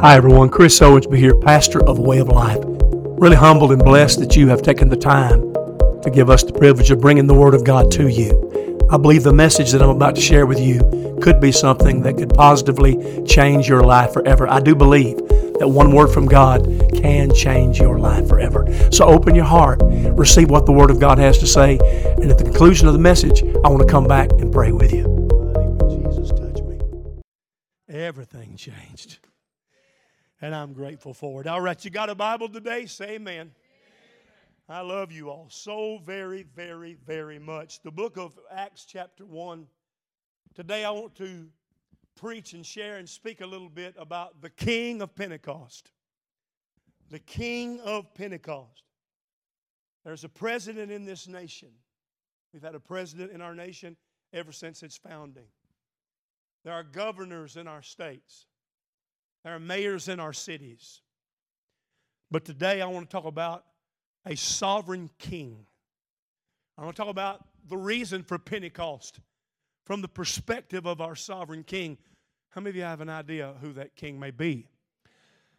Hi, everyone. Chris Owensby here, pastor of Way of Life. Really humbled and blessed that you have taken the time to give us the privilege of bringing the Word of God to you. I believe the message that I'm about to share with you could be something that could positively change your life forever. I do believe that one word from God can change your life forever. So open your heart, receive what the Word of God has to say, and at the conclusion of the message, I want to come back and pray with you. Everything changed and I'm grateful for it. All right, you got a Bible today? Say amen. I love you all so very, very, very much. The book of Acts, chapter 1. Today I want to preach and share and speak a little bit about the King of Pentecost. The King of Pentecost. There's a president in this nation. We've had a president in our nation ever since its founding. There are governors in our states. There are mayors in our cities. But today I want to talk about a sovereign king. I want to talk about the reason for Pentecost from the perspective of our sovereign king. How many of you have an idea who that king may be?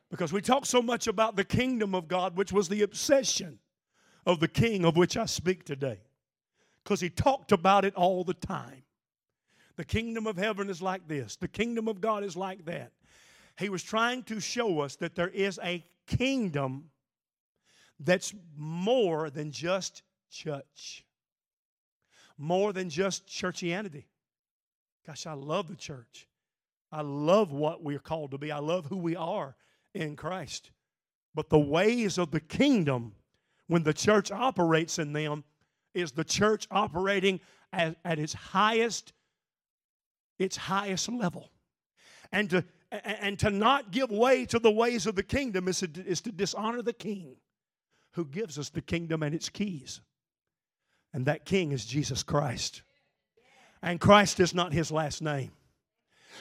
Because we talk so much about the kingdom of God, which was the obsession of the king of which I speak today. Because he talked about it all the time. The kingdom of heaven is like this, the kingdom of God is like that. He was trying to show us that there is a kingdom that's more than just church, more than just churchianity. Gosh, I love the church. I love what we're called to be. I love who we are in Christ. But the ways of the kingdom, when the church operates in them, is the church operating at, at its highest, its highest level. And to and to not give way to the ways of the kingdom is to, is to dishonor the king who gives us the kingdom and its keys. And that king is Jesus Christ. And Christ is not his last name.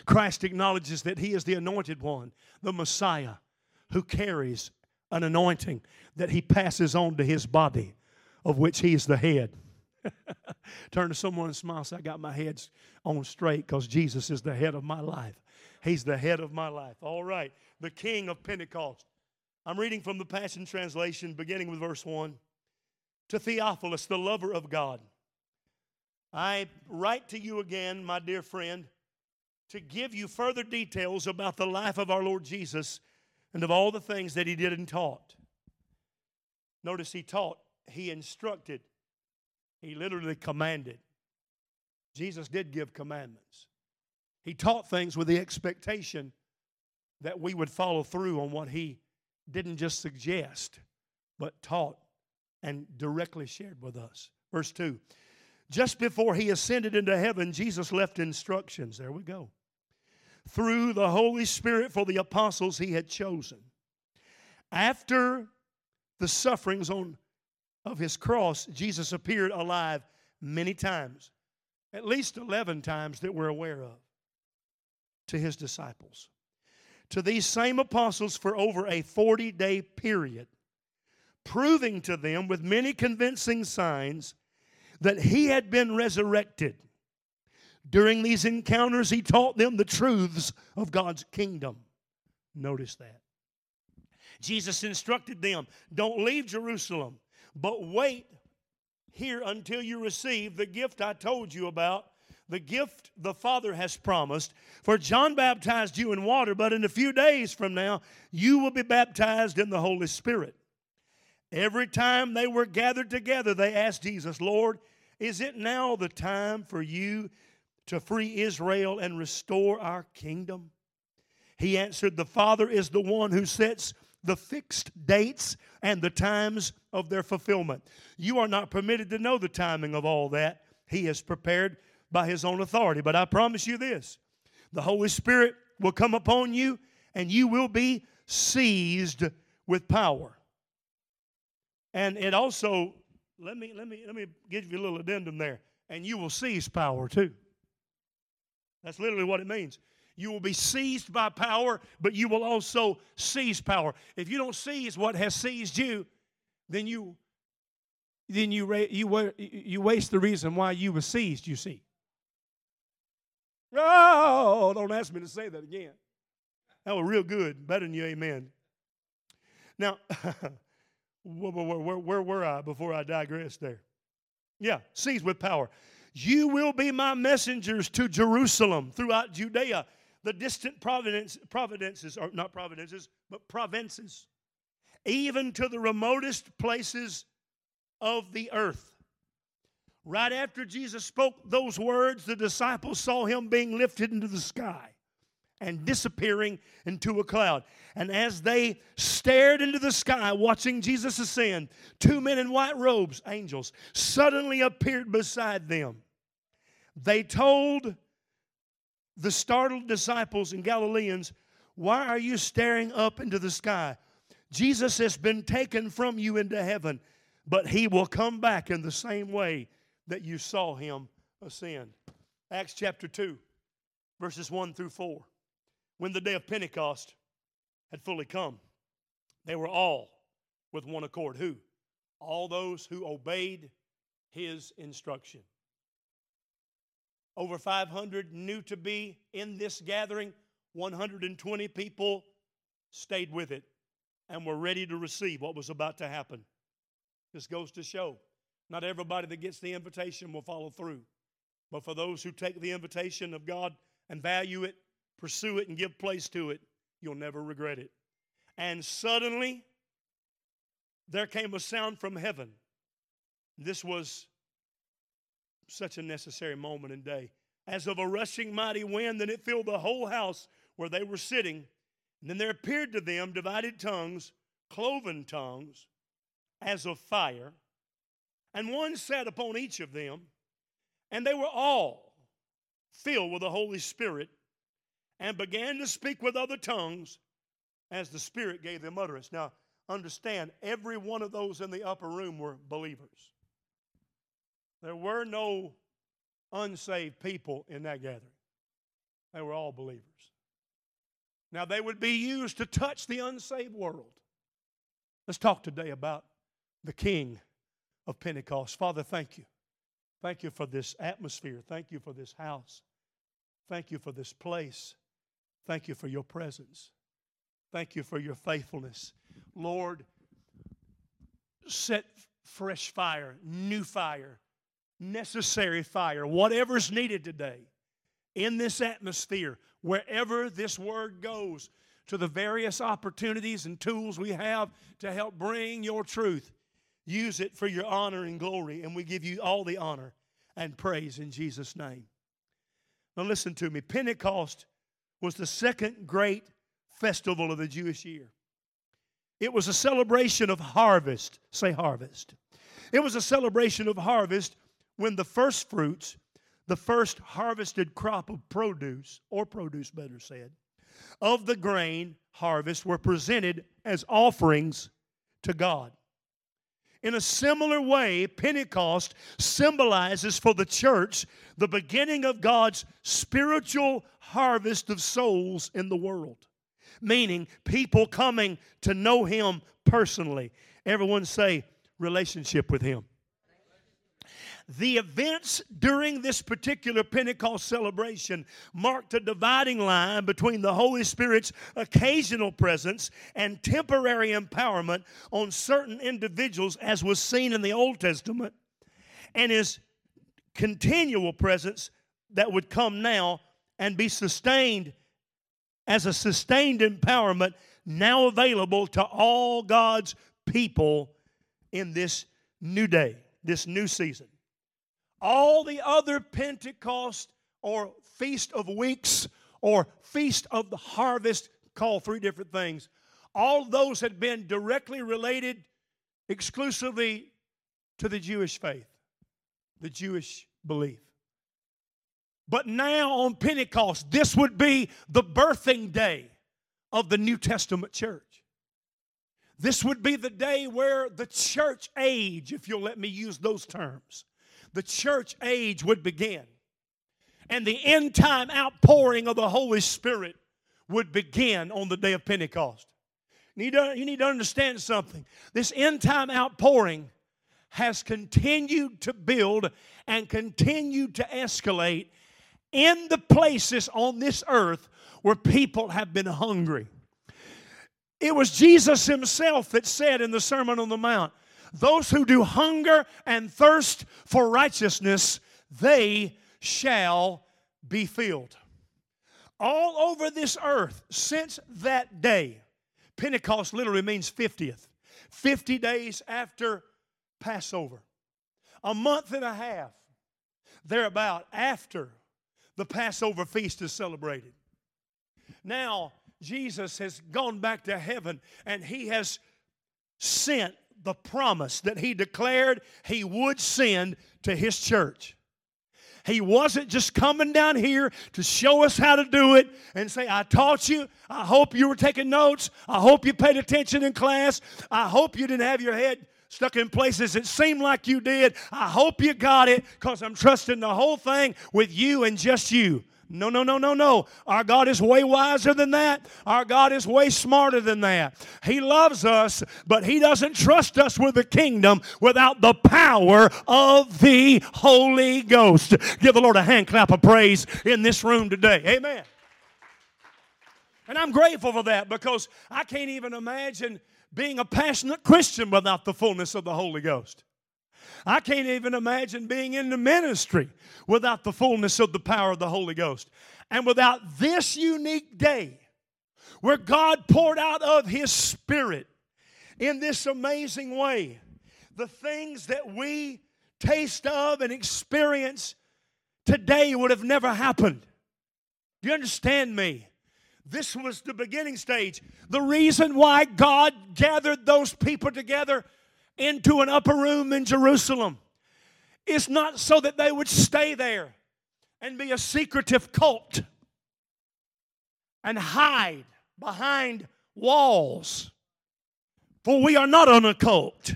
Christ acknowledges that he is the anointed one, the Messiah, who carries an anointing that he passes on to his body, of which he is the head. Turn to someone and smile. Say, I got my head on straight because Jesus is the head of my life. He's the head of my life. All right. The King of Pentecost. I'm reading from the Passion Translation, beginning with verse 1. To Theophilus, the lover of God, I write to you again, my dear friend, to give you further details about the life of our Lord Jesus and of all the things that he did and taught. Notice he taught, he instructed, he literally commanded. Jesus did give commandments. He taught things with the expectation that we would follow through on what he didn't just suggest, but taught and directly shared with us. Verse 2 Just before he ascended into heaven, Jesus left instructions. There we go. Through the Holy Spirit for the apostles he had chosen. After the sufferings on, of his cross, Jesus appeared alive many times, at least 11 times that we're aware of to his disciples. To these same apostles for over a 40 day period, proving to them with many convincing signs that he had been resurrected. During these encounters, he taught them the truths of God's kingdom. Notice that. Jesus instructed them don't leave Jerusalem, but wait here until you receive the gift I told you about the gift the Father has promised. For John baptized you in water, but in a few days from now, you will be baptized in the Holy Spirit. Every time they were gathered together, they asked Jesus, Lord, is it now the time for you to free Israel and restore our kingdom? He answered, The Father is the one who sets the fixed dates and the times of their fulfillment. You are not permitted to know the timing of all that. He has prepared by his own authority. But I promise you this the Holy Spirit will come upon you and you will be seized with power. And it also, let me, let me, let me give you a little addendum there. And you will seize power too. That's literally what it means. You will be seized by power, but you will also seize power. If you don't seize what has seized you, then you then you you you waste the reason why you were seized. You see. Oh, don't ask me to say that again. That was real good. Better than you, amen. Now, where, where, where were I before I digressed there? Yeah, seized with power. You will be my messengers to Jerusalem throughout Judea, the distant providence, providences, or not providences, but provinces, even to the remotest places of the earth. Right after Jesus spoke those words, the disciples saw him being lifted into the sky and disappearing into a cloud. And as they stared into the sky, watching Jesus ascend, two men in white robes, angels, suddenly appeared beside them. They told the startled disciples and Galileans, Why are you staring up into the sky? Jesus has been taken from you into heaven, but he will come back in the same way that you saw him ascend. Acts chapter 2, verses 1 through 4 when the day of Pentecost had fully come, they were all with one accord. Who? All those who obeyed his instruction. Over 500 knew to be in this gathering. 120 people stayed with it and were ready to receive what was about to happen. This goes to show not everybody that gets the invitation will follow through. But for those who take the invitation of God and value it pursue it and give place to it, you'll never regret it. And suddenly, there came a sound from heaven. This was such a necessary moment and day. As of a rushing mighty wind, and it filled the whole house where they were sitting. And then there appeared to them divided tongues, cloven tongues, as of fire. And one sat upon each of them. And they were all filled with the Holy Spirit and began to speak with other tongues as the Spirit gave them utterance. Now, understand, every one of those in the upper room were believers. There were no unsaved people in that gathering, they were all believers. Now, they would be used to touch the unsaved world. Let's talk today about the King of Pentecost. Father, thank you. Thank you for this atmosphere. Thank you for this house. Thank you for this place. Thank you for your presence. Thank you for your faithfulness. Lord, set fresh fire, new fire, necessary fire, whatever's needed today in this atmosphere, wherever this word goes, to the various opportunities and tools we have to help bring your truth. Use it for your honor and glory, and we give you all the honor and praise in Jesus' name. Now, listen to me. Pentecost was the second great festival of the Jewish year. It was a celebration of harvest. Say harvest. It was a celebration of harvest when the first fruits, the first harvested crop of produce, or produce better said, of the grain harvest were presented as offerings to God. In a similar way, Pentecost symbolizes for the church the beginning of God's spiritual harvest of souls in the world, meaning people coming to know Him personally. Everyone say, relationship with Him. The events during this particular Pentecost celebration marked a dividing line between the Holy Spirit's occasional presence and temporary empowerment on certain individuals, as was seen in the Old Testament, and His continual presence that would come now and be sustained as a sustained empowerment now available to all God's people in this new day, this new season. All the other Pentecost or Feast of Weeks or Feast of the Harvest, call three different things, all those had been directly related exclusively to the Jewish faith, the Jewish belief. But now on Pentecost, this would be the birthing day of the New Testament church. This would be the day where the church age, if you'll let me use those terms, the church age would begin. And the end time outpouring of the Holy Spirit would begin on the day of Pentecost. You need, to, understand something. This end time outpouring has continued to build and continued to escalate in the places on this earth where people have been hungry. It was Jesus himself that said in the Sermon on the Mount, Those who do hunger and thirst for righteousness, they shall be filled. All over this earth since that day, Pentecost literally means 50th, 50 days after Passover, a month and a half thereabout after the Passover feast is celebrated. Now, Jesus has gone back to heaven and he has sent the promise that he declared he would send to his church. He wasn't just coming down here to show us how to do it and say, I taught you. I hope you were taking notes. I hope you paid attention in class. I hope you didn't have your head stuck in places it seemed like you did. I hope you got it because I'm trusting the whole thing with you and just you. No, no, no, no, no. Our God is way wiser than that. Our God is way smarter than that. He loves us, but He doesn't trust us with the kingdom without the power of the Holy Ghost. Give the Lord a hand clap of praise in this room today. Amen. And I'm grateful for that because I can't even imagine being a passionate Christian without the fullness of the Holy Ghost. I can't even imagine being in the ministry without the fullness of the power of the Holy Ghost. And without this unique day where God poured out of His Spirit in this amazing way, the things that we taste of and experience today would have never happened. Do you understand me? This was the beginning stage. The reason why God gathered those people together into an upper room in Jerusalem It's not so that they would stay there and be a secretive cult and hide behind walls. For we are not an occult,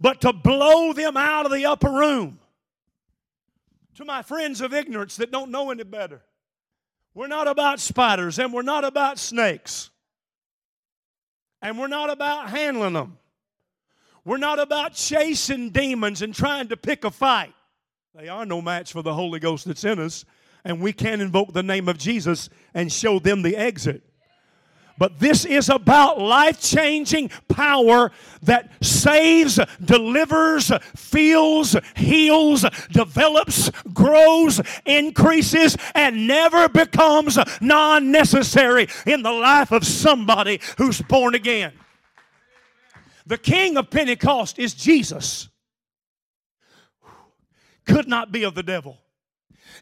but to blow them out of the upper room. To my friends of ignorance that don't know any better, we're not about spiders and we're not about snakes and we're not about handling them. We're not about chasing demons and trying to pick a fight. They are no match for the Holy Ghost that's in us, and we can invoke the name of Jesus and show them the exit. But this is about life changing power that saves, delivers, feels, heals, develops, grows, increases, and never becomes non necessary in the life of somebody who's born again. The king of Pentecost is Jesus. Could not be of the devil.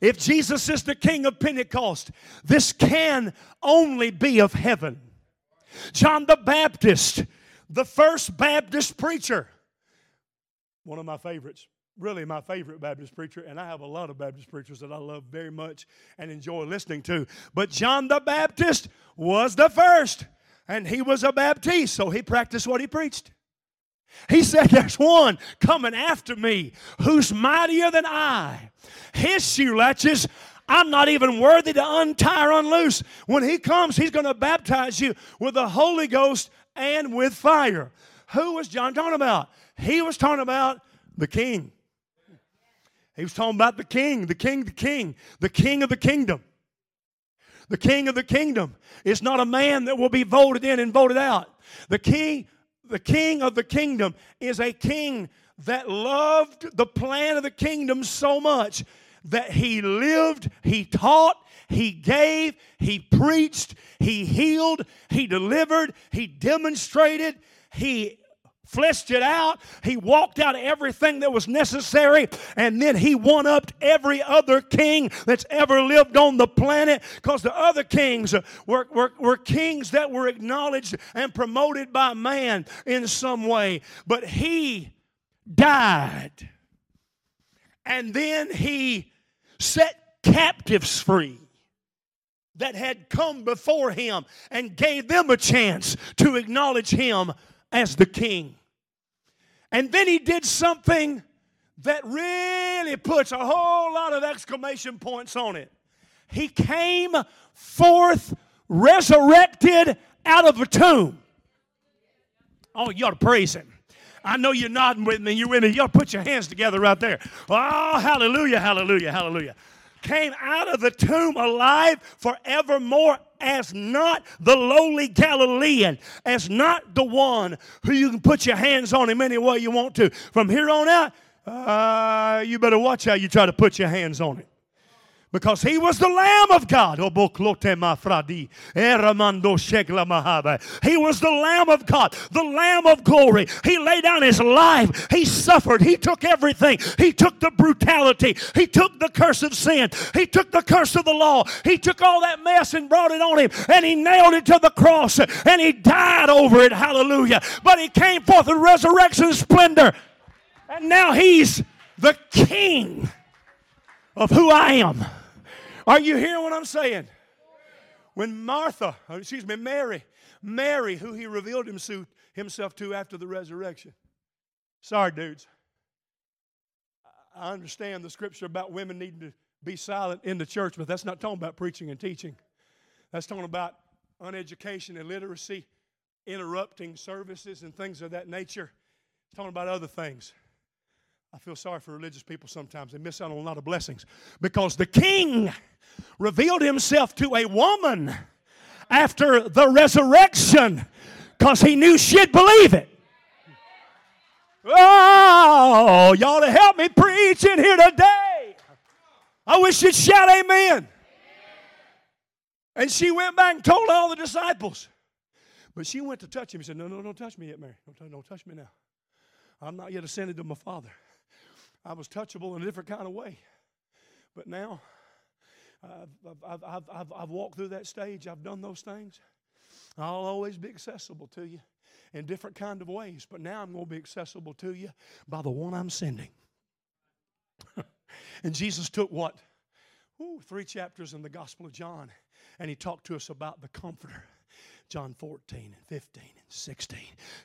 If Jesus is the king of Pentecost, this can only be of heaven. John the Baptist, the first Baptist preacher, one of my favorites, really my favorite Baptist preacher, and I have a lot of Baptist preachers that I love very much and enjoy listening to. But John the Baptist was the first, and he was a Baptist, so he practiced what he preached. He said, There's one coming after me who's mightier than I. His shoe latches, I'm not even worthy to untie or unloose. When he comes, he's going to baptize you with the Holy Ghost and with fire. Who was John talking about? He was talking about the king. He was talking about the king, the king, the king, the king of the kingdom. The king of the kingdom is not a man that will be voted in and voted out. The king the king of the kingdom is a king that loved the plan of the kingdom so much that he lived, he taught, he gave, he preached, he healed, he delivered, he demonstrated, he fleshed it out. He walked out everything that was necessary, and then he one upped every other king that's ever lived on the planet because the other kings were, were, were kings that were acknowledged and promoted by man in some way. But he died, and then he set captives free that had come before him and gave them a chance to acknowledge him as the king. And then he did something that really puts a whole lot of exclamation points on it. He came forth resurrected out of a tomb. Oh, you ought to praise him. I know you're nodding with me. You're with me. You ought to put your hands together right there. Oh, hallelujah, hallelujah, hallelujah. came out of the tomb alive forevermore as not the lowly Galilean, as not the one who you can put your hands on him any way you want to. From here on out, uh, you better watch how you try to put your hands on him because he was the Lamb of God. Oh, eh, he was the Lamb of God, the Lamb of glory. He laid down his life. He suffered. He took everything. He took the brutality. He took the curse of sin. He took the curse of the law. He took all that mess and brought it on him and he nailed it to the cross and he died over it. Hallelujah. But he came forth in resurrection splendor. And now he's the king of who I am. Are you hearing what I'm saying? When Martha, oh, excuse me, Mary, Mary, who he revealed himself to after the resurrection. Sorry, dudes. I understand the scripture about women needing to be silent in the church, but that's not talking about preaching and teaching. That's talking about uneducation, illiteracy, interrupting services, and things of that nature. It's talking about other things. I feel sorry for religious people sometimes. They miss out on a lot of blessings because the king revealed himself to a woman after the resurrection because he knew she'd believe it. Oh, y'all to help me preach in here today. I wish you'd shout amen. And she went back and told all the disciples. But she went to touch him. He said, No, no, don't touch me yet, Mary. Don't, don't touch me now. I'm not yet ascended to my Father. I was touchable in a different kind of way. But now, I've, I've, I've, I've, walked through that stage. I've done those things. I'll always be accessible to you in different kind of ways. But now I'm going to be accessible to you by the one I'm sending. and Jesus took what? Ooh, three chapters in the Gospel of John, and he talked to us about the Comforter. John 14 and 15 and 16.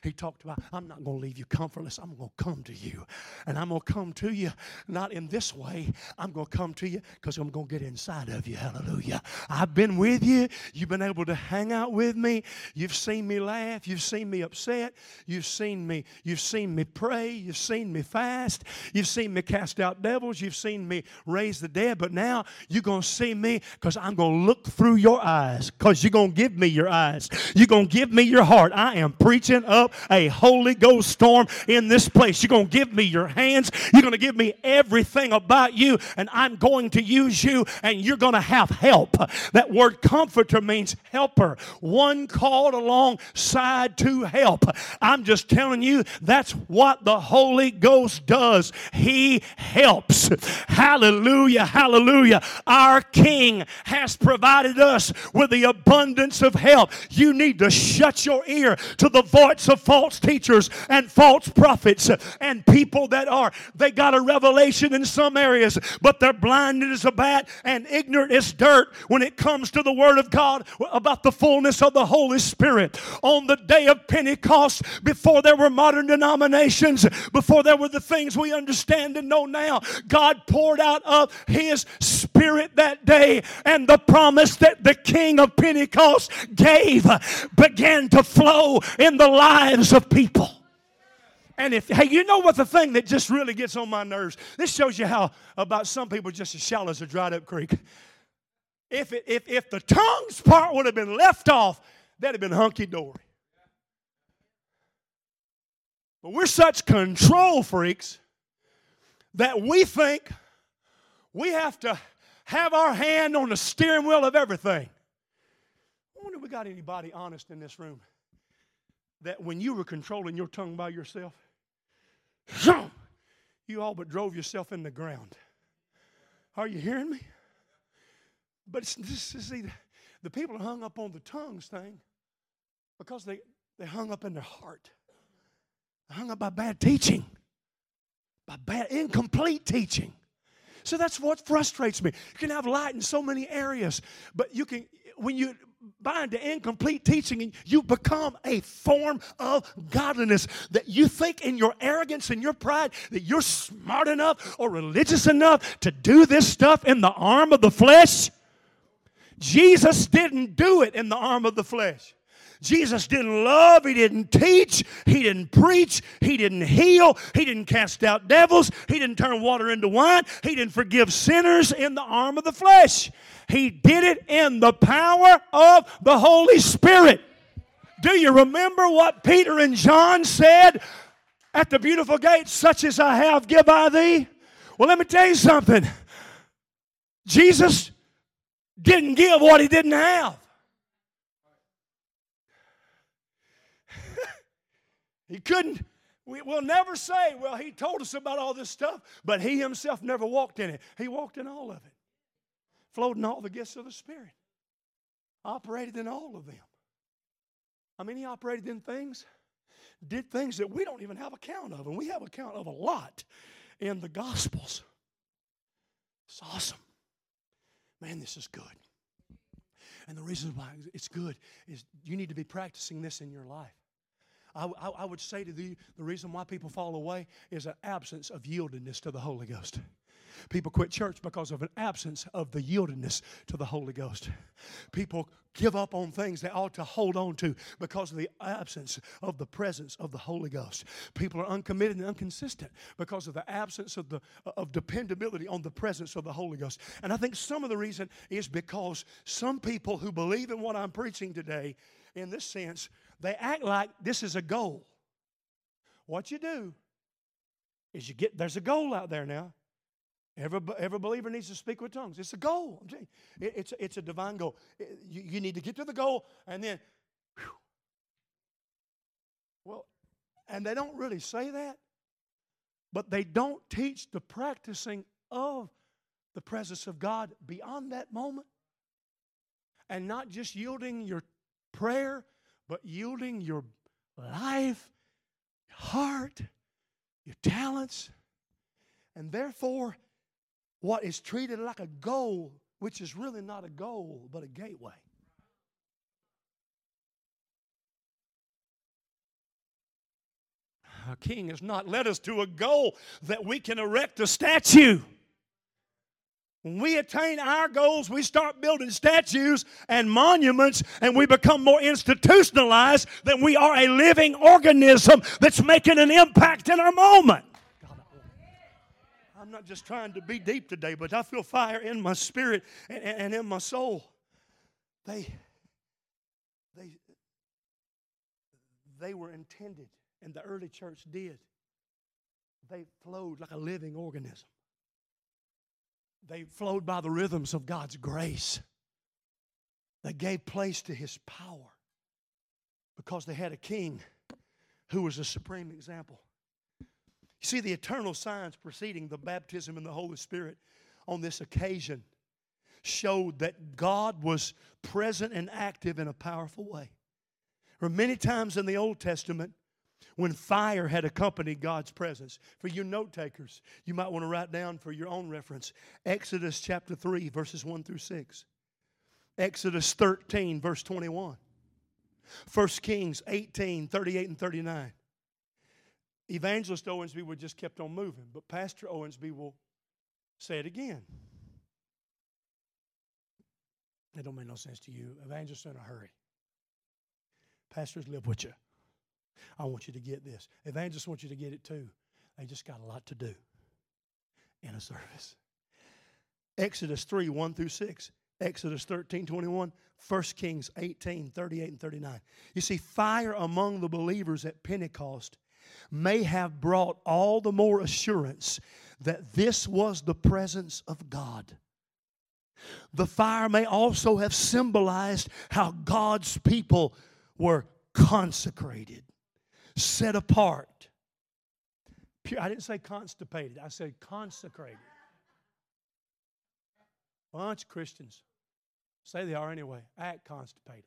He talked about, I'm not going to leave you comfortless. I'm going to come to you. And I'm going to come to you not in this way. I'm going to come to you because I'm going to get inside of you. Hallelujah. I've been with you. You've been able to hang out with me. You've seen me laugh. You've seen me upset. You've seen me, you've seen me pray. You've seen me fast. You've seen me cast out devils. You've seen me raise the dead. But now you're going to see me because I'm going to look through your eyes because you're going to give me your eyes. You're going to give me your heart. I am preaching up a Holy Ghost storm in this place. You're going to give me your hands. You're going to give me everything about you, and I'm going to use you, and you're going to have help. That word comforter means helper, one called alongside to help. I'm just telling you, that's what the Holy Ghost does. He helps. Hallelujah, hallelujah. Our King has provided us with the abundance of help. You need to shut your ear to the voice of false teachers and false prophets and people that are, they got a revelation in some areas, but they're blinded as a bat and ignorant as dirt when it comes to the Word of God about the fullness of the Holy Spirit. On the day of Pentecost, before there were modern denominations, before there were the things we understand and know now, God poured out of His Spirit that day, and the promise that the King of Pentecost gave began to flow in the lives of people. And if, hey, you know what the thing that just really gets on my nerves? This shows you how about some people just as shallow as a dried up creek. If, it, if, if the tongues part would have been left off, that'd have been hunky dory. But we're such control freaks that we think we have to have our hand on the steering wheel of everything. I wonder if we got anybody honest in this room that when you were controlling your tongue by yourself, you all but drove yourself in the ground. Are you hearing me? But see, the people are hung up on the tongues thing because they, they hung up in their heart. They hung up by bad teaching, by bad, incomplete teaching. So that's what frustrates me. You can have light in so many areas, but you can, when you bind to incomplete teaching and you become a form of godliness that you think in your arrogance and your pride that you're smart enough or religious enough to do this stuff in the arm of the flesh. Jesus didn't do it in the arm of the flesh. Jesus didn't love, he didn't teach, he didn't preach, he didn't heal, he didn't cast out devils, he didn't turn water into wine, he didn't forgive sinners in the arm of the flesh. He did it in the power of the Holy Spirit. Do you remember what Peter and John said at the beautiful gate? Such as I have, give I thee. Well, let me tell you something. Jesus didn't give what he didn't have. He couldn't. We, will never say, well, he told us about all this stuff, but he himself never walked in it. He walked in all of it, flowed in all the gifts of the Spirit, operated in all of them. I mean, he operated in things, did things that we don't even have account of, and we have account of a lot in the Gospels. It's awesome. Man, this is good. And the reason why it's good is you need to be practicing this in your life. I, I, I would say to you, the reason why people fall away is an absence of yieldedness to the Holy Ghost. People quit church because of an absence of the yieldedness to the Holy Ghost. People give up on things they ought to hold on to because of the absence of the presence of the Holy Ghost. People are uncommitted and inconsistent because of the absence of the of dependability on the presence of the Holy Ghost. And I think some of the reason is because some people who believe in what I'm preaching today in this sense, they act like this is a goal. What you do is you get there's a goal out there now. Every, every believer needs to speak with tongues. It's a goal. It, it's, it's a divine goal. It, you, you, need to get to the goal and then, whew. well, and they don't really say that, but they don't teach the practicing of the presence of God beyond that moment. And not just yielding your prayer, but yielding your life, your heart, your talents. And therefore, what is treated like a goal, which is really not a goal, but a gateway. Our King has not led us to a goal that we can erect a statue. When we attain our goals, we start building statues and monuments, and we become more institutionalized than we are a living organism that's making an impact in our moment. I'm not just trying to be deep today, but I feel fire in my spirit and, and in my soul. They, they, they were intended, and the early church did. They flowed like a living organism. They flowed by the rhythms of God's grace. They gave place to His power because they had a king who was a supreme example. You see, the eternal signs preceding the baptism in the Holy Spirit on this occasion showed that God was present and active in a powerful way. There were many times in the Old Testament when fire had accompanied God's presence. For you note takers, you might want to write down for your own reference Exodus chapter 3, verses 1 through 6, Exodus 13, verse 21, 1 Kings 18, 38 and 39. Evangelist Owensby would just kept on moving, but Pastor Owensby will say it again. It don't make no sense to you. Evangelists in a hurry. Pastors live with you. I want you to get this. Evangelists want you to get it too. They just got a lot to do in a service. Exodus 3, 1 through 6. Exodus 13, 21. 1 Kings 18, 38 and 39. You see, fire among the believers at Pentecost may have brought all the more assurance that this was the presence of God. The fire may also have symbolized how God's people were consecrated, set apart. I didn't say constipated, I said consecrated. Bunch of Christians say they are anyway, act constipated.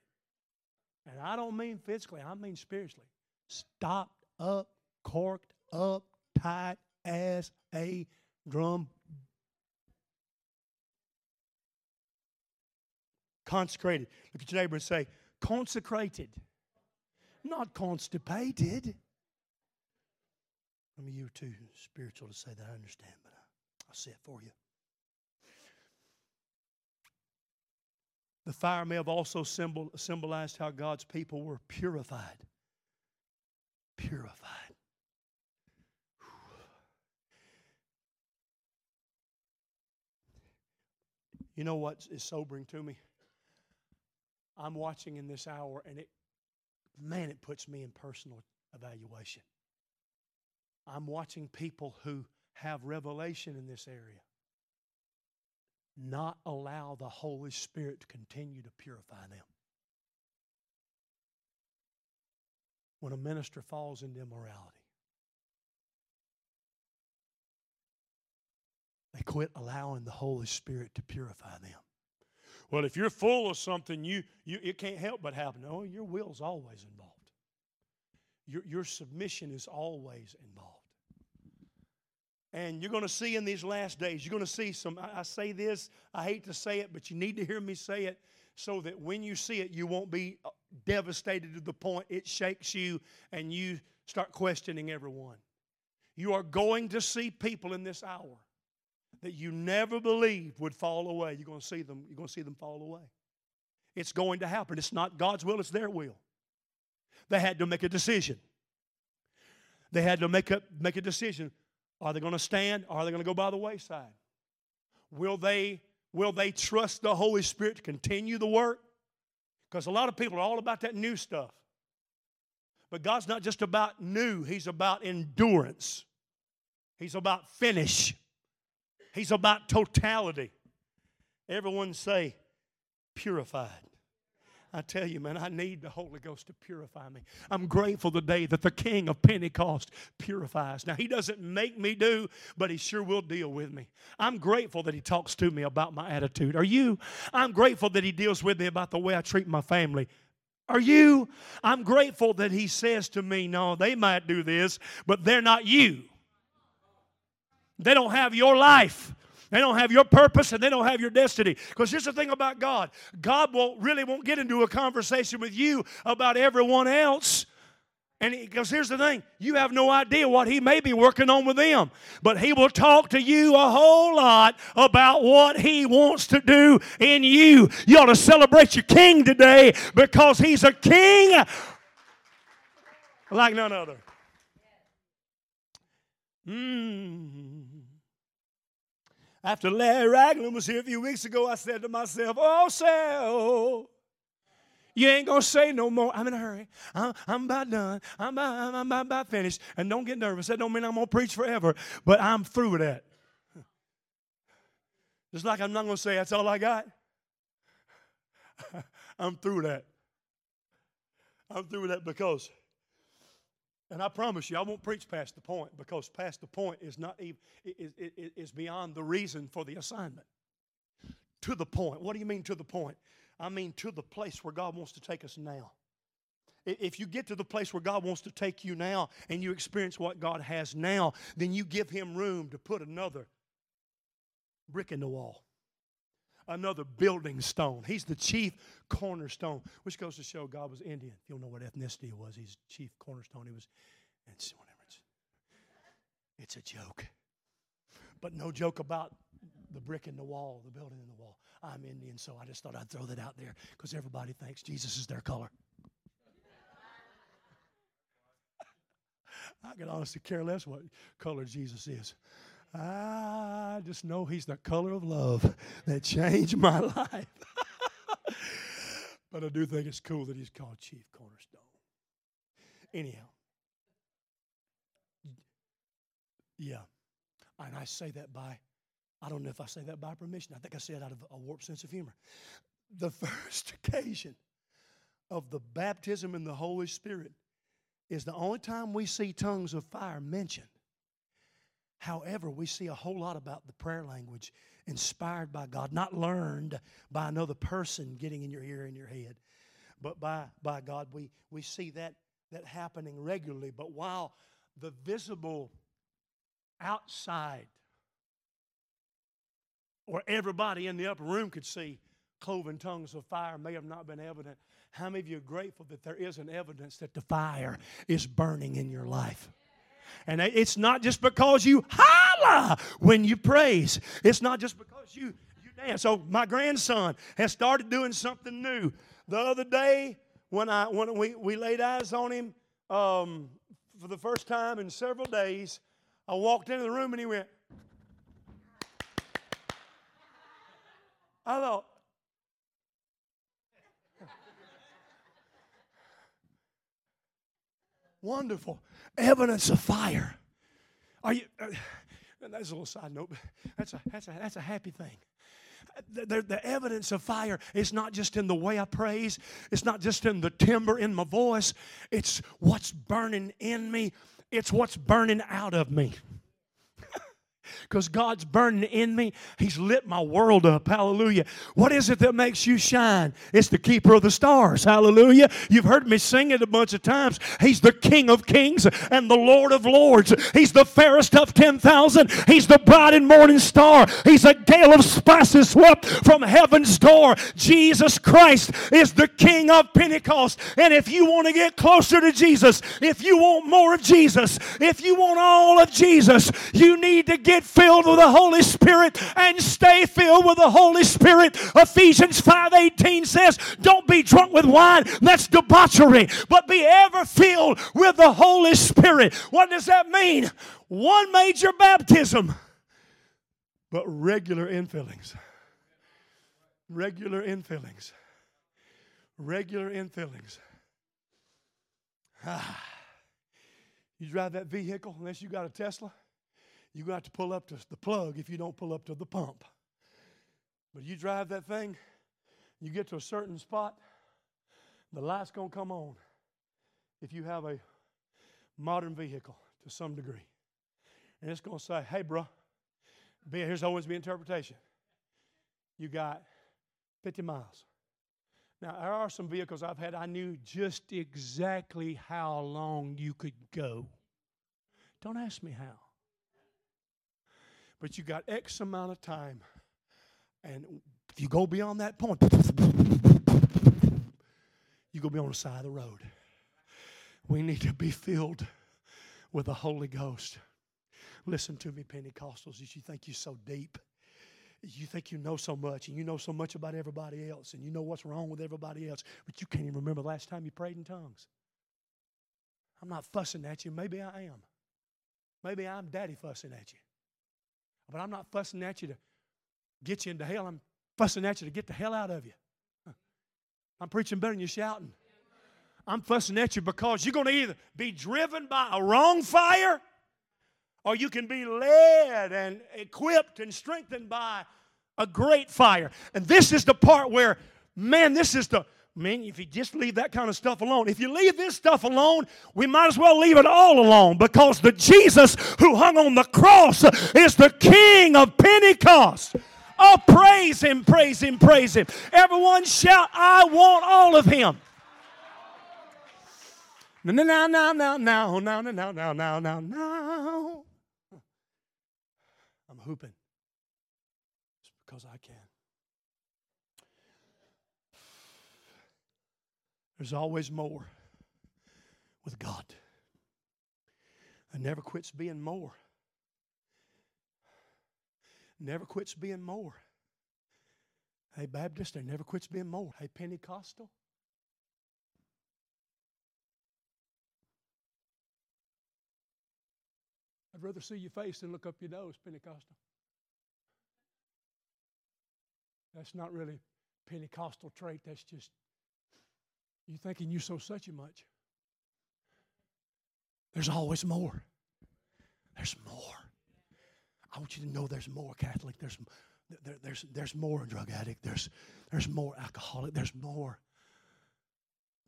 And I don't mean physically, I mean spiritually. Stop up, corked up, tight as a drum. Consecrated. Look at your neighbor and say, consecrated, not constipated. I mean, you're too spiritual to say that, I understand, but I'll say it for you. The fire may have also symbol, symbolized how God's people were purified. Purified. You know what is sobering to me? I'm watching in this hour, and it, man, it puts me in personal evaluation. I'm watching people who have revelation in this area not allow the Holy Spirit to continue to purify them. When a minister falls into immorality, they quit allowing the Holy Spirit to purify them. Well, if you're full of something, you, you it can't help but happen. No, your will's always involved. Your, your submission is always involved. And you're going to see in these last days, you're going to see some. I, I say this, I hate to say it, but you need to hear me say it so that when you see it, you won't be uh, devastated to the point it shakes you and you start questioning everyone. You are going to see people in this hour that you never believed would fall away. You're going to see them, you're going to see them fall away. It's going to happen. It's not God's will, it's their will. They had to make a decision. They had to make a, make a decision. Are they going to stand or are they going to go by the wayside? Will they, will they trust the Holy Spirit to continue the work? Because a lot of people are all about that new stuff. But God's not just about new, He's about endurance. He's about finish. He's about totality. Everyone say, purified. I tell you, man, I need the Holy Ghost to purify me. I'm grateful today that the King of Pentecost purifies. Now, He doesn't make me do, but He sure will deal with me. I'm grateful that He talks to me about my attitude. Are you? I'm grateful that He deals with me about the way I treat my family. Are you? I'm grateful that He says to me, No, they might do this, but they're not you. They don't have your life. They don't have your purpose and they don't have your destiny. Because here's the thing about God God won't really won't get into a conversation with you about everyone else. And because here's the thing, you have no idea what he may be working on with them. But he will talk to you a whole lot about what he wants to do in you. You ought to celebrate your king today because he's a king like none other. Mm. After Larry Ragland was here a few weeks ago, I said to myself, Oh, Sal, you ain't gonna say no more. I'm in a hurry. I'm, I'm about done. I'm about, I'm, I'm about, about finished. And don't get nervous. That don't mean I'm gonna preach forever, but I'm through with that. Just like I'm not gonna say that's all I got. I'm through that. I'm through with that because and I promise you, I won't preach past the point because past the point is not even is, is, is beyond the reason for the assignment. To the point. What do you mean to the point? I mean to the place where God wants to take us now. If you get to the place where God wants to take you now and you experience what God has now, then you give Him room to put another brick in the wall another building stone. He's the chief cornerstone, which goes to show God was Indian. If you don't know what ethnicity he was, he's chief cornerstone. He was, it's whatever. It's, it's a joke. But no joke about the brick in the wall, the building in the wall. I'm Indian, so I just thought I'd throw that out there because everybody thinks Jesus is their color. I can honestly care less what color Jesus is. I just know He's the color of love that changed my life. but I do think it's cool that He's called Chief Cornerstone. Anyhow, yeah, and I say that by, I don't know if I say that by permission. I think I say it out of a warped sense of humor. The first occasion of the baptism in the Holy Spirit is the only time we see tongues of fire mentioned However, we see a whole lot about the prayer language inspired by God, not learned by another person getting in your ear and your head, but by, by God. We, we see that, that happening regularly. But while the visible outside or everybody in the upper room could see cloven tongues of fire may have not been evident. How many of you are grateful that there is an evidence that the fire is burning in your life? And it's not just because you holla when you praise. It's not just because you, you And so my grandson has started doing something new. The other day, when I when we, we laid eyes on him um, for the first time in several days, I walked into the room and he went. I thought, wonderful evidence of fire. Are you? Uh, that's a little side note. but That's a that's a that's a happy thing. The, the, evidence of fire is not just in the way I praise, it's not just in the timbre in my voice, it's what's burning in me, it's what's burning out of me because God's burning in me. He's lit my world up. Hallelujah. What is it that makes you shine? It's the keeper of the stars. Hallelujah. You've heard me sing it a bunch of times. He's the King of kings and the Lord of lords. He's the fairest of 10,000. He's the bright and morning star. He's a gale of spices swept from heaven's door. Jesus Christ is the King of Pentecost. And if you want to get closer to Jesus, if you want more of Jesus, if you want all of Jesus, you need to get filled with the Holy Spirit and stay filled with the Holy Spirit. Ephesians 5:18 says, "Don't be drunk with wine, that's debauchery, but be ever filled with the Holy Spirit." What does that mean? One major baptism, but regular infillings. Regular infillings. Regular infillings. Ah. You drive that vehicle unless you got a Tesla you're going to to pull up to the plug if you don't pull up to the pump. But you drive that thing, you get to a certain spot, the light's going to come on if you have a modern vehicle to some degree. And it's going to say, hey, bro, here's always the interpretation. You got 50 miles. Now, there are some vehicles I've had, I knew just exactly how long you could go. Don't ask me how. But you got X amount of time. And if you go beyond that point, you're going to be on the side of the road. We need to be filled with the Holy Ghost. Listen to me, Pentecostals. You think you're so deep. You think you know so much, and you know so much about everybody else, and you know what's wrong with everybody else, but you can't even remember the last time you prayed in tongues. I'm not fussing at you. Maybe I am. Maybe I'm daddy fussing at you. But I'm not fussing at you to get you into hell. I'm fussing at you to get the hell out of you. I'm preaching better than you're shouting. I'm fussing at you because you're going to either be driven by a wrong fire or you can be led and equipped and strengthened by a great fire. And this is the part where, man, this is the Man, if you just leave that kind of stuff alone, if you leave this stuff alone, we might as well leave it all alone because the Jesus who hung on the cross is the King of Pentecost. Oh, praise Him, praise Him, praise Him. Everyone shout, I want all of Him. Now, now, now, now, now, now, now, now, now, now, now. I'm hooping. It's because I can. There's always more with God. It never quits being more. Never quits being more. Hey, Baptist, there never quits being more. Hey, Pentecostal. I'd rather see your face than look up your nose, Pentecostal. That's not really Pentecostal trait. That's just you thinking you so such a much. There's always more. There's more. I want you to know there's more Catholic. There's there, there's there's more drug addict. There's there's more alcoholic. There's more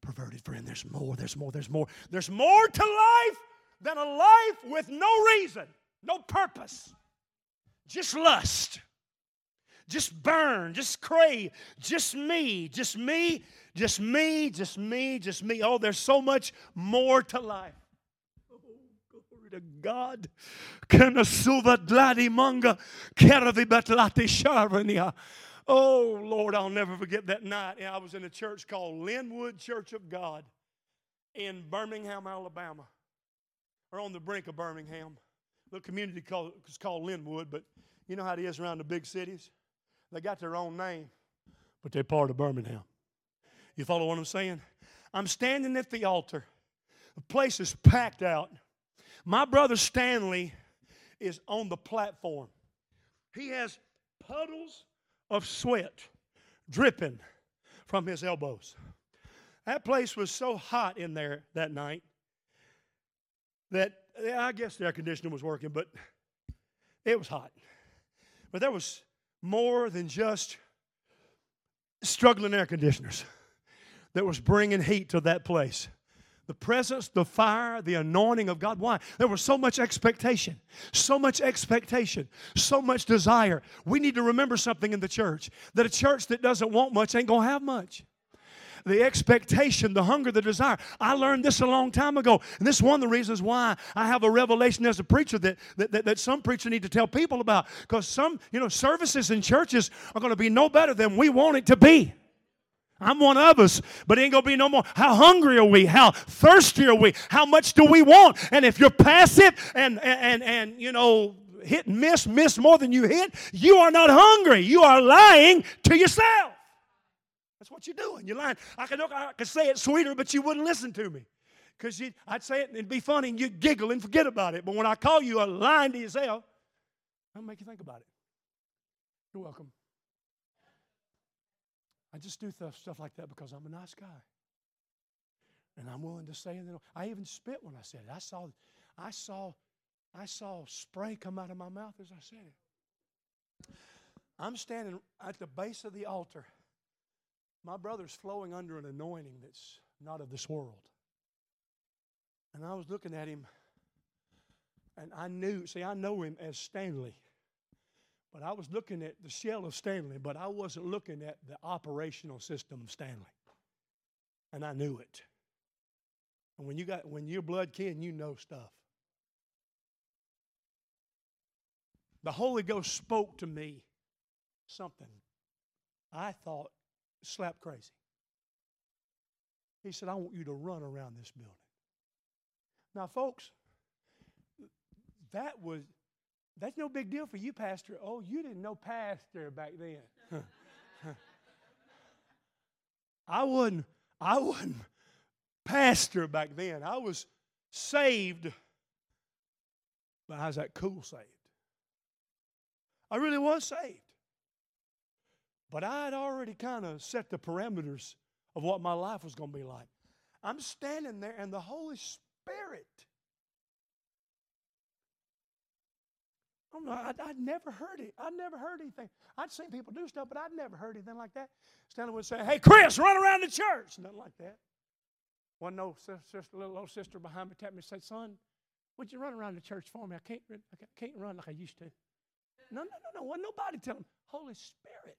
perverted friend. There's more. There's more. There's more. There's more to life than a life with no reason, no purpose, just lust, just burn, just crave, just me, just me, just me, just me, just me. Oh, there's so much more to life. Oh, glory to God. Oh, Lord, I'll never forget that night. I was in a church called Linwood Church of God in Birmingham, Alabama, or on the brink of Birmingham. The community called, called Linwood, but you know how it is around the big cities. They got their own name, but they're part of Birmingham. You follow what I'm saying? I'm standing at the altar. The place is packed out. My brother Stanley is on the platform. He has puddles of sweat dripping from his elbows. That place was so hot in there that night that I guess the air conditioner was working, but it was hot. But there was more than just struggling air conditioners that was bringing heat to that place the presence, the fire, the anointing of God. Why? There was so much expectation, so much expectation, so much desire. We need to remember something in the church that a church that doesn't want much ain't going to have much the expectation, the hunger, the desire. I learned this a long time ago. And this is one of the reasons why I have a revelation as a preacher that, that, that, that some preachers need to tell people about. Because some, you know, services in churches are going to be no better than we want it to be. I'm one of us, but it ain't gonna be no more. How hungry are we? How thirsty are we? How much do we want? And if you're passive and and and you know hit and miss, miss more than you hit, you are not hungry. You are lying to yourself. That's what you're doing. You're lying. I could, I could say it sweeter, but you wouldn't listen to me. Because I'd say it and it'd be funny and you'd giggle and forget about it. But when I call you a lying to yourself, I'll make you think about it. You're welcome. I just do stuff like that because I'm a nice guy. And I'm willing to say it. I even spit when I said it. I saw, I saw, I saw spray come out of my mouth as I said it. I'm standing at the base of the altar. My brother's flowing under an anointing that's not of this world. And I was looking at him, and I knew, see, I know him as Stanley. But I was looking at the shell of Stanley, but I wasn't looking at the operational system of Stanley. And I knew it. And when you got when you're blood kin, you know stuff. The Holy Ghost spoke to me something I thought slap crazy. He said, I want you to run around this building. Now, folks, that was that's no big deal for you, Pastor. Oh, you didn't know Pastor back then. I wasn't, I wasn't pastor back then. I was saved, but was that cool saved. I really was saved. But I had already kind of set the parameters of what my life was going to be like. I'm standing there, and the Holy Spirit I don't know. I'd, never heard it. I'd never heard anything. I'd seen people do stuff, but I'd never heard anything like that. Stanley would say, Hey, Chris, run around the church. Nothing like that. One no sister, little old sister behind me tapped me and said, Son, would you run around the church for me? I can't, I can't run like I used to. No, no, no, no. Wasn't nobody telling me. Holy Spirit.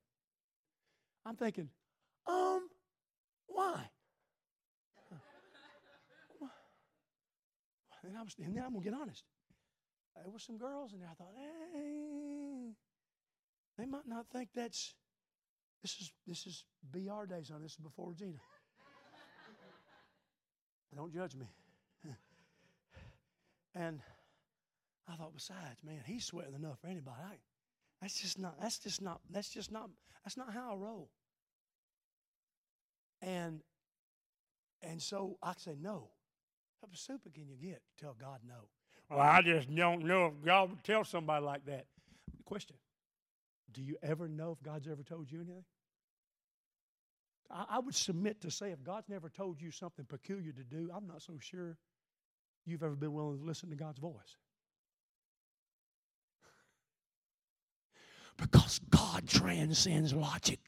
I'm thinking, um, why? And, I was, and then I'm going to get honest there were some girls in there. I thought, hey, they might not think that's this is this is BR days on this is before Regina. Don't judge me. and I thought, besides, man, he's sweating enough for anybody. I, that's just not. That's just not. That's just not. That's not how I roll. And and so I say no. How much soup can you get? Tell God no. Well, I just don't know if God would tell somebody like that. Question Do you ever know if God's ever told you anything? I, I would submit to say if God's never told you something peculiar to do, I'm not so sure you've ever been willing to listen to God's voice. Because God transcends logic.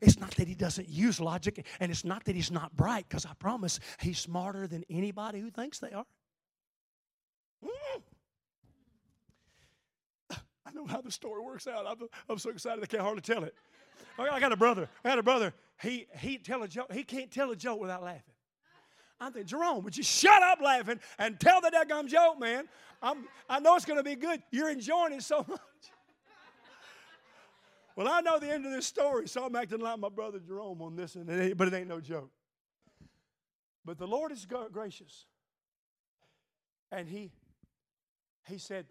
It's not that he doesn't use logic, and it's not that he's not bright, because I promise he's smarter than anybody who thinks they are. Mm. I know how the story works out. I'm, I'm so excited I can't hardly tell it. I got a brother. I got a brother. He he tell a joke. He can't tell a joke without laughing. I'm thinking, Jerome, would you shut up laughing and tell the daggum joke, man? I'm, I know it's going to be good. You're enjoying it so much. Well, I know the end of this story, so I'm acting like my brother Jerome on this, and it but it ain't no joke. But the Lord is gracious. And he he said,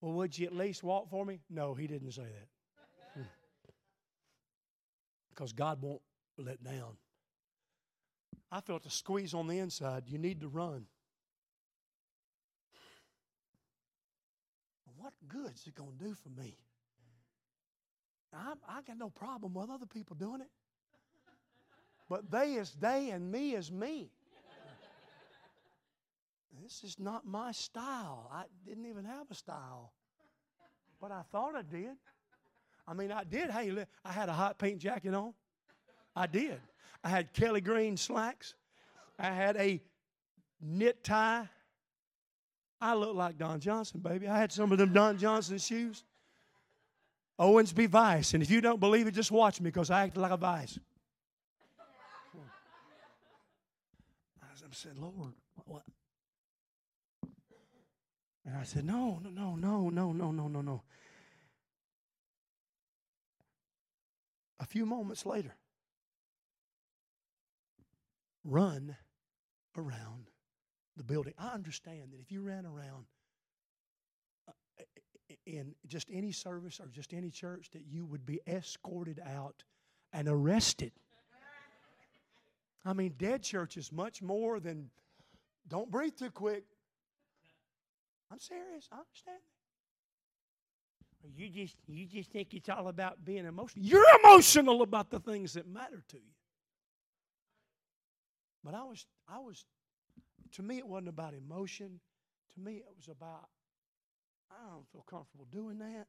Well, would you at least walk for me? No, he didn't say that. because God won't let down. I felt a squeeze on the inside. You need to run. What good is it going to do for me? I, I got no problem with other people doing it. But they is they and me is me. This is not my style. I didn't even have a style. But I thought I did. I mean, I did. Hey, I had a hot pink jacket on. I did. I had Kelly Green slacks. I had a knit tie. I looked like Don Johnson, baby. I had some of them Don Johnson shoes. Owensby Vice. And if you don't believe it, just watch me because I acted like a vice. I said, Lord, what? And I said, No, no, no, no, no, no, no, no, no. A few moments later, run around the building. I understand that if you ran around in just any service or just any church, that you would be escorted out and arrested. I mean, dead church is much more than don't breathe too quick. I'm serious. I understand that. You just you just think it's all about being emotional. You're emotional about the things that matter to you. But I was I was to me it wasn't about emotion. To me it was about I don't feel comfortable doing that.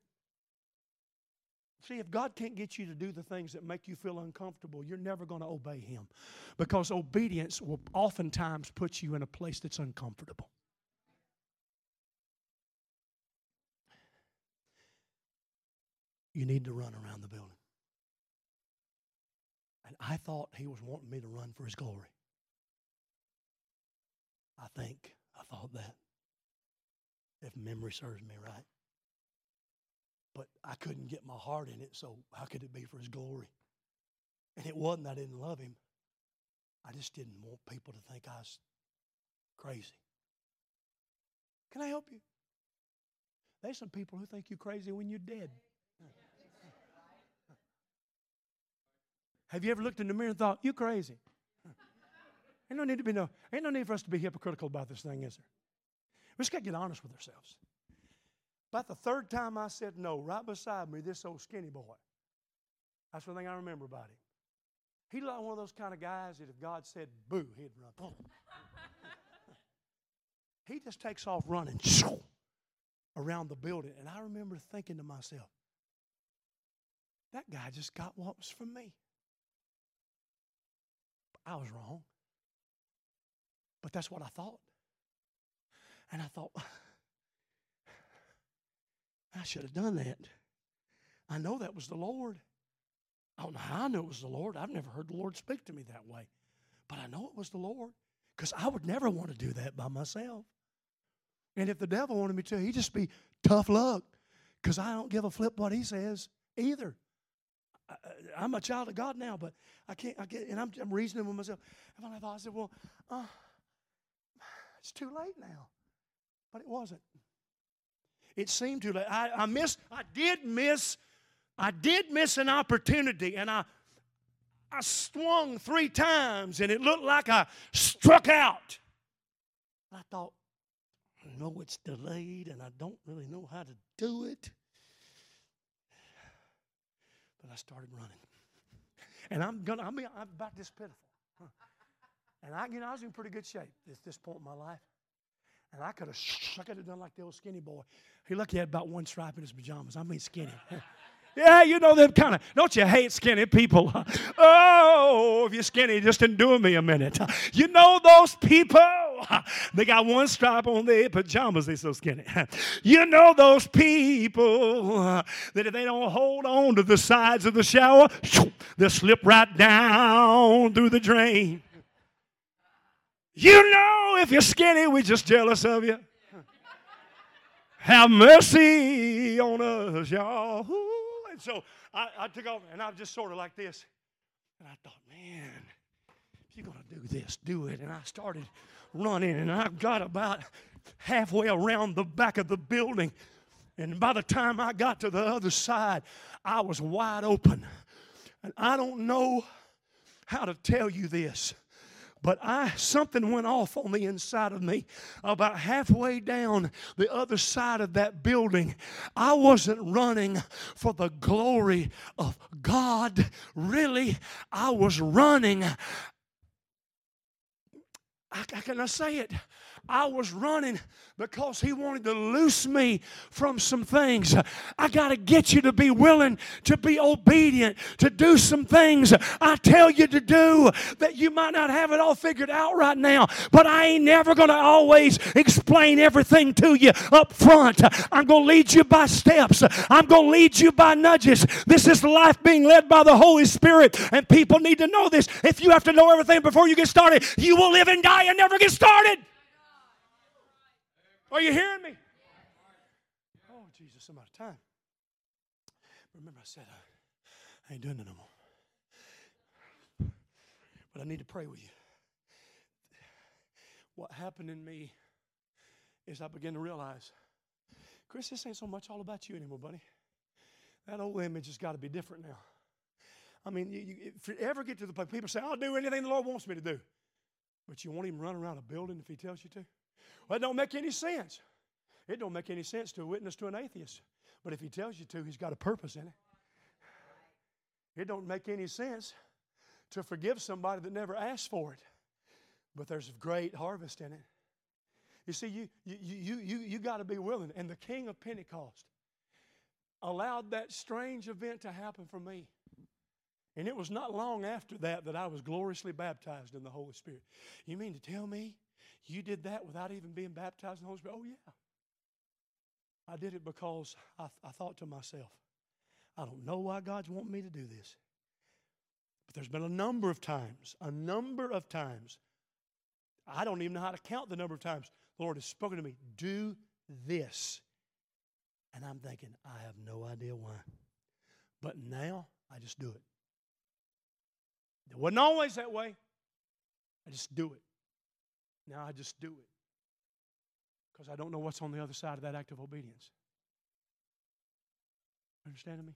See, if God can't get you to do the things that make you feel uncomfortable, you're never going to obey Him. Because obedience will oftentimes put you in a place that's uncomfortable. You need to run around the building. And I thought He was wanting me to run for His glory. I think I thought that, if memory serves me right but I couldn't get my heart in it, so how could it be for His glory? And it wasn't I didn't love Him. I just didn't want people to think I was crazy. Can I help you? There's some people who think you're crazy when you're dead. Have you ever looked in the mirror and thought, you're crazy? Ain't no need to be no, ain't no need for us to be hypocritical about this thing, is there? We just got to get honest with ourselves. About the third time I said no, right beside me, this old skinny boy. That's the thing I remember about him. He's like one of those kind of guys that if God said boo, he'd run. he just takes off running around the building. And I remember thinking to myself, that guy just got what was for me. I was wrong. But that's what I thought. And I thought, I should have done that. I know that was the Lord. I don't know how I knew it was the Lord. I've never heard the Lord speak to me that way. But I know it was the Lord because I would never want to do that by myself. And if the devil wanted me to, he'd just be tough luck because I don't give a flip what he says either. I, am a child of God now, but I can't, I get, and I'm, I'm reasoning with myself. And I thought, I said, well, uh, it's too late now. But it wasn't. It seemed too late. I, I missed, I did miss, I did miss an opportunity, and I I swung three times and it looked like I struck out. I thought, I know it's delayed and I don't really know how to do it. But I started running. And I'm gonna, I mean, I'm about this pitiful. And I, you know, I was in pretty good shape at this point in my life. And I could have, I could have done like the old skinny boy. He lucky had about one stripe in his pajamas. I mean skinny. yeah, you know them kind of. Don't you hate skinny people? oh, if you're skinny, just endure me a minute. You know those people. They got one stripe on their pajamas. They're so skinny. You know those people that if they don't hold on to the sides of the shower, they'll slip right down through the drain. You know, if you're skinny, we're just jealous of you. Have mercy on us, y'all. And so I, I took off and I was just sort of like this. And I thought, man, if you're going to do this, do it. And I started running and I got about halfway around the back of the building. And by the time I got to the other side, I was wide open. And I don't know how to tell you this. But I something went off on the inside of me about halfway down the other side of that building. I wasn't running for the glory of God. Really, I was running. How can I say it? I was running because he wanted to loose me from some things. I got to get you to be willing to be obedient, to do some things I tell you to do that you might not have it all figured out right now, but I ain't never going to always explain everything to you up front. I'm going to lead you by steps, I'm going to lead you by nudges. This is life being led by the Holy Spirit, and people need to know this. If you have to know everything before you get started, you will live and die and never get started. Are you hearing me? Oh, Jesus, I'm out of time. Remember, I said uh, I ain't doing it no more. But I need to pray with you. What happened in me is I began to realize, Chris, this ain't so much all about you anymore, buddy. That old image has got to be different now. I mean, you, you, if you ever get to the point, people say, I'll do anything the Lord wants me to do. But you won't even run around a building if He tells you to? It don't make any sense. It don't make any sense to a witness to an atheist. But if he tells you to, he's got a purpose in it. It don't make any sense to forgive somebody that never asked for it. But there's a great harvest in it. You see, you, you, you, you, you got to be willing. And the king of Pentecost allowed that strange event to happen for me. And it was not long after that that I was gloriously baptized in the Holy Spirit. You mean to tell me you did that without even being baptized in the Holy Spirit? Oh, yeah. I did it because I, I thought to myself, I don't know why God's wanting me to do this. But there's been a number of times, a number of times, I don't even know how to count the number of times the Lord has spoken to me, do this. And I'm thinking, I have no idea why. But now I just do it. It wasn't always that way. I just do it. Now I just do it because I don't know what's on the other side of that act of obedience. Understanding me?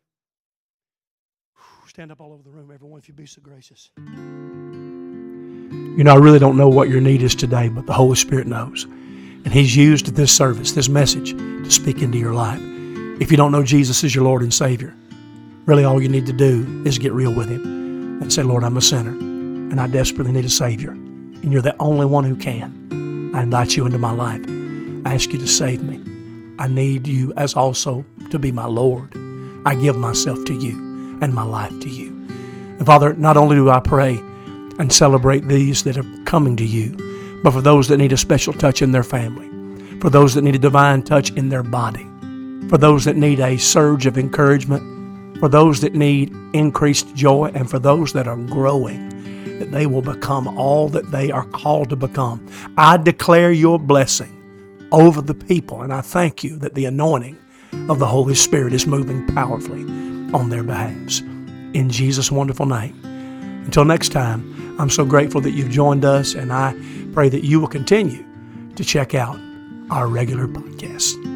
Stand up all over the room, everyone, if you'd be so gracious. You know, I really don't know what your need is today, but the Holy Spirit knows. And He's used this service, this message, to speak into your life. If you don't know Jesus as your Lord and Savior, really all you need to do is get real with Him and say, Lord, I'm a sinner, and I desperately need a Savior and you're the only one who can. I invite you into my life. I ask you to save me. I need you as also to be my Lord. I give myself to you and my life to you. And Father, not only do I pray and celebrate these that are coming to you, but for those that need a special touch in their family, for those that need a divine touch in their body, for those that need a surge of encouragement, for those that need increased joy, and for those that are growing that they will become all that they are called to become. I declare your blessing over the people, and I thank you that the anointing of the Holy Spirit is moving powerfully on their behalves. In Jesus' wonderful name. Until next time, I'm so grateful that you've joined us, and I pray that you will continue to check out our regular podcasts.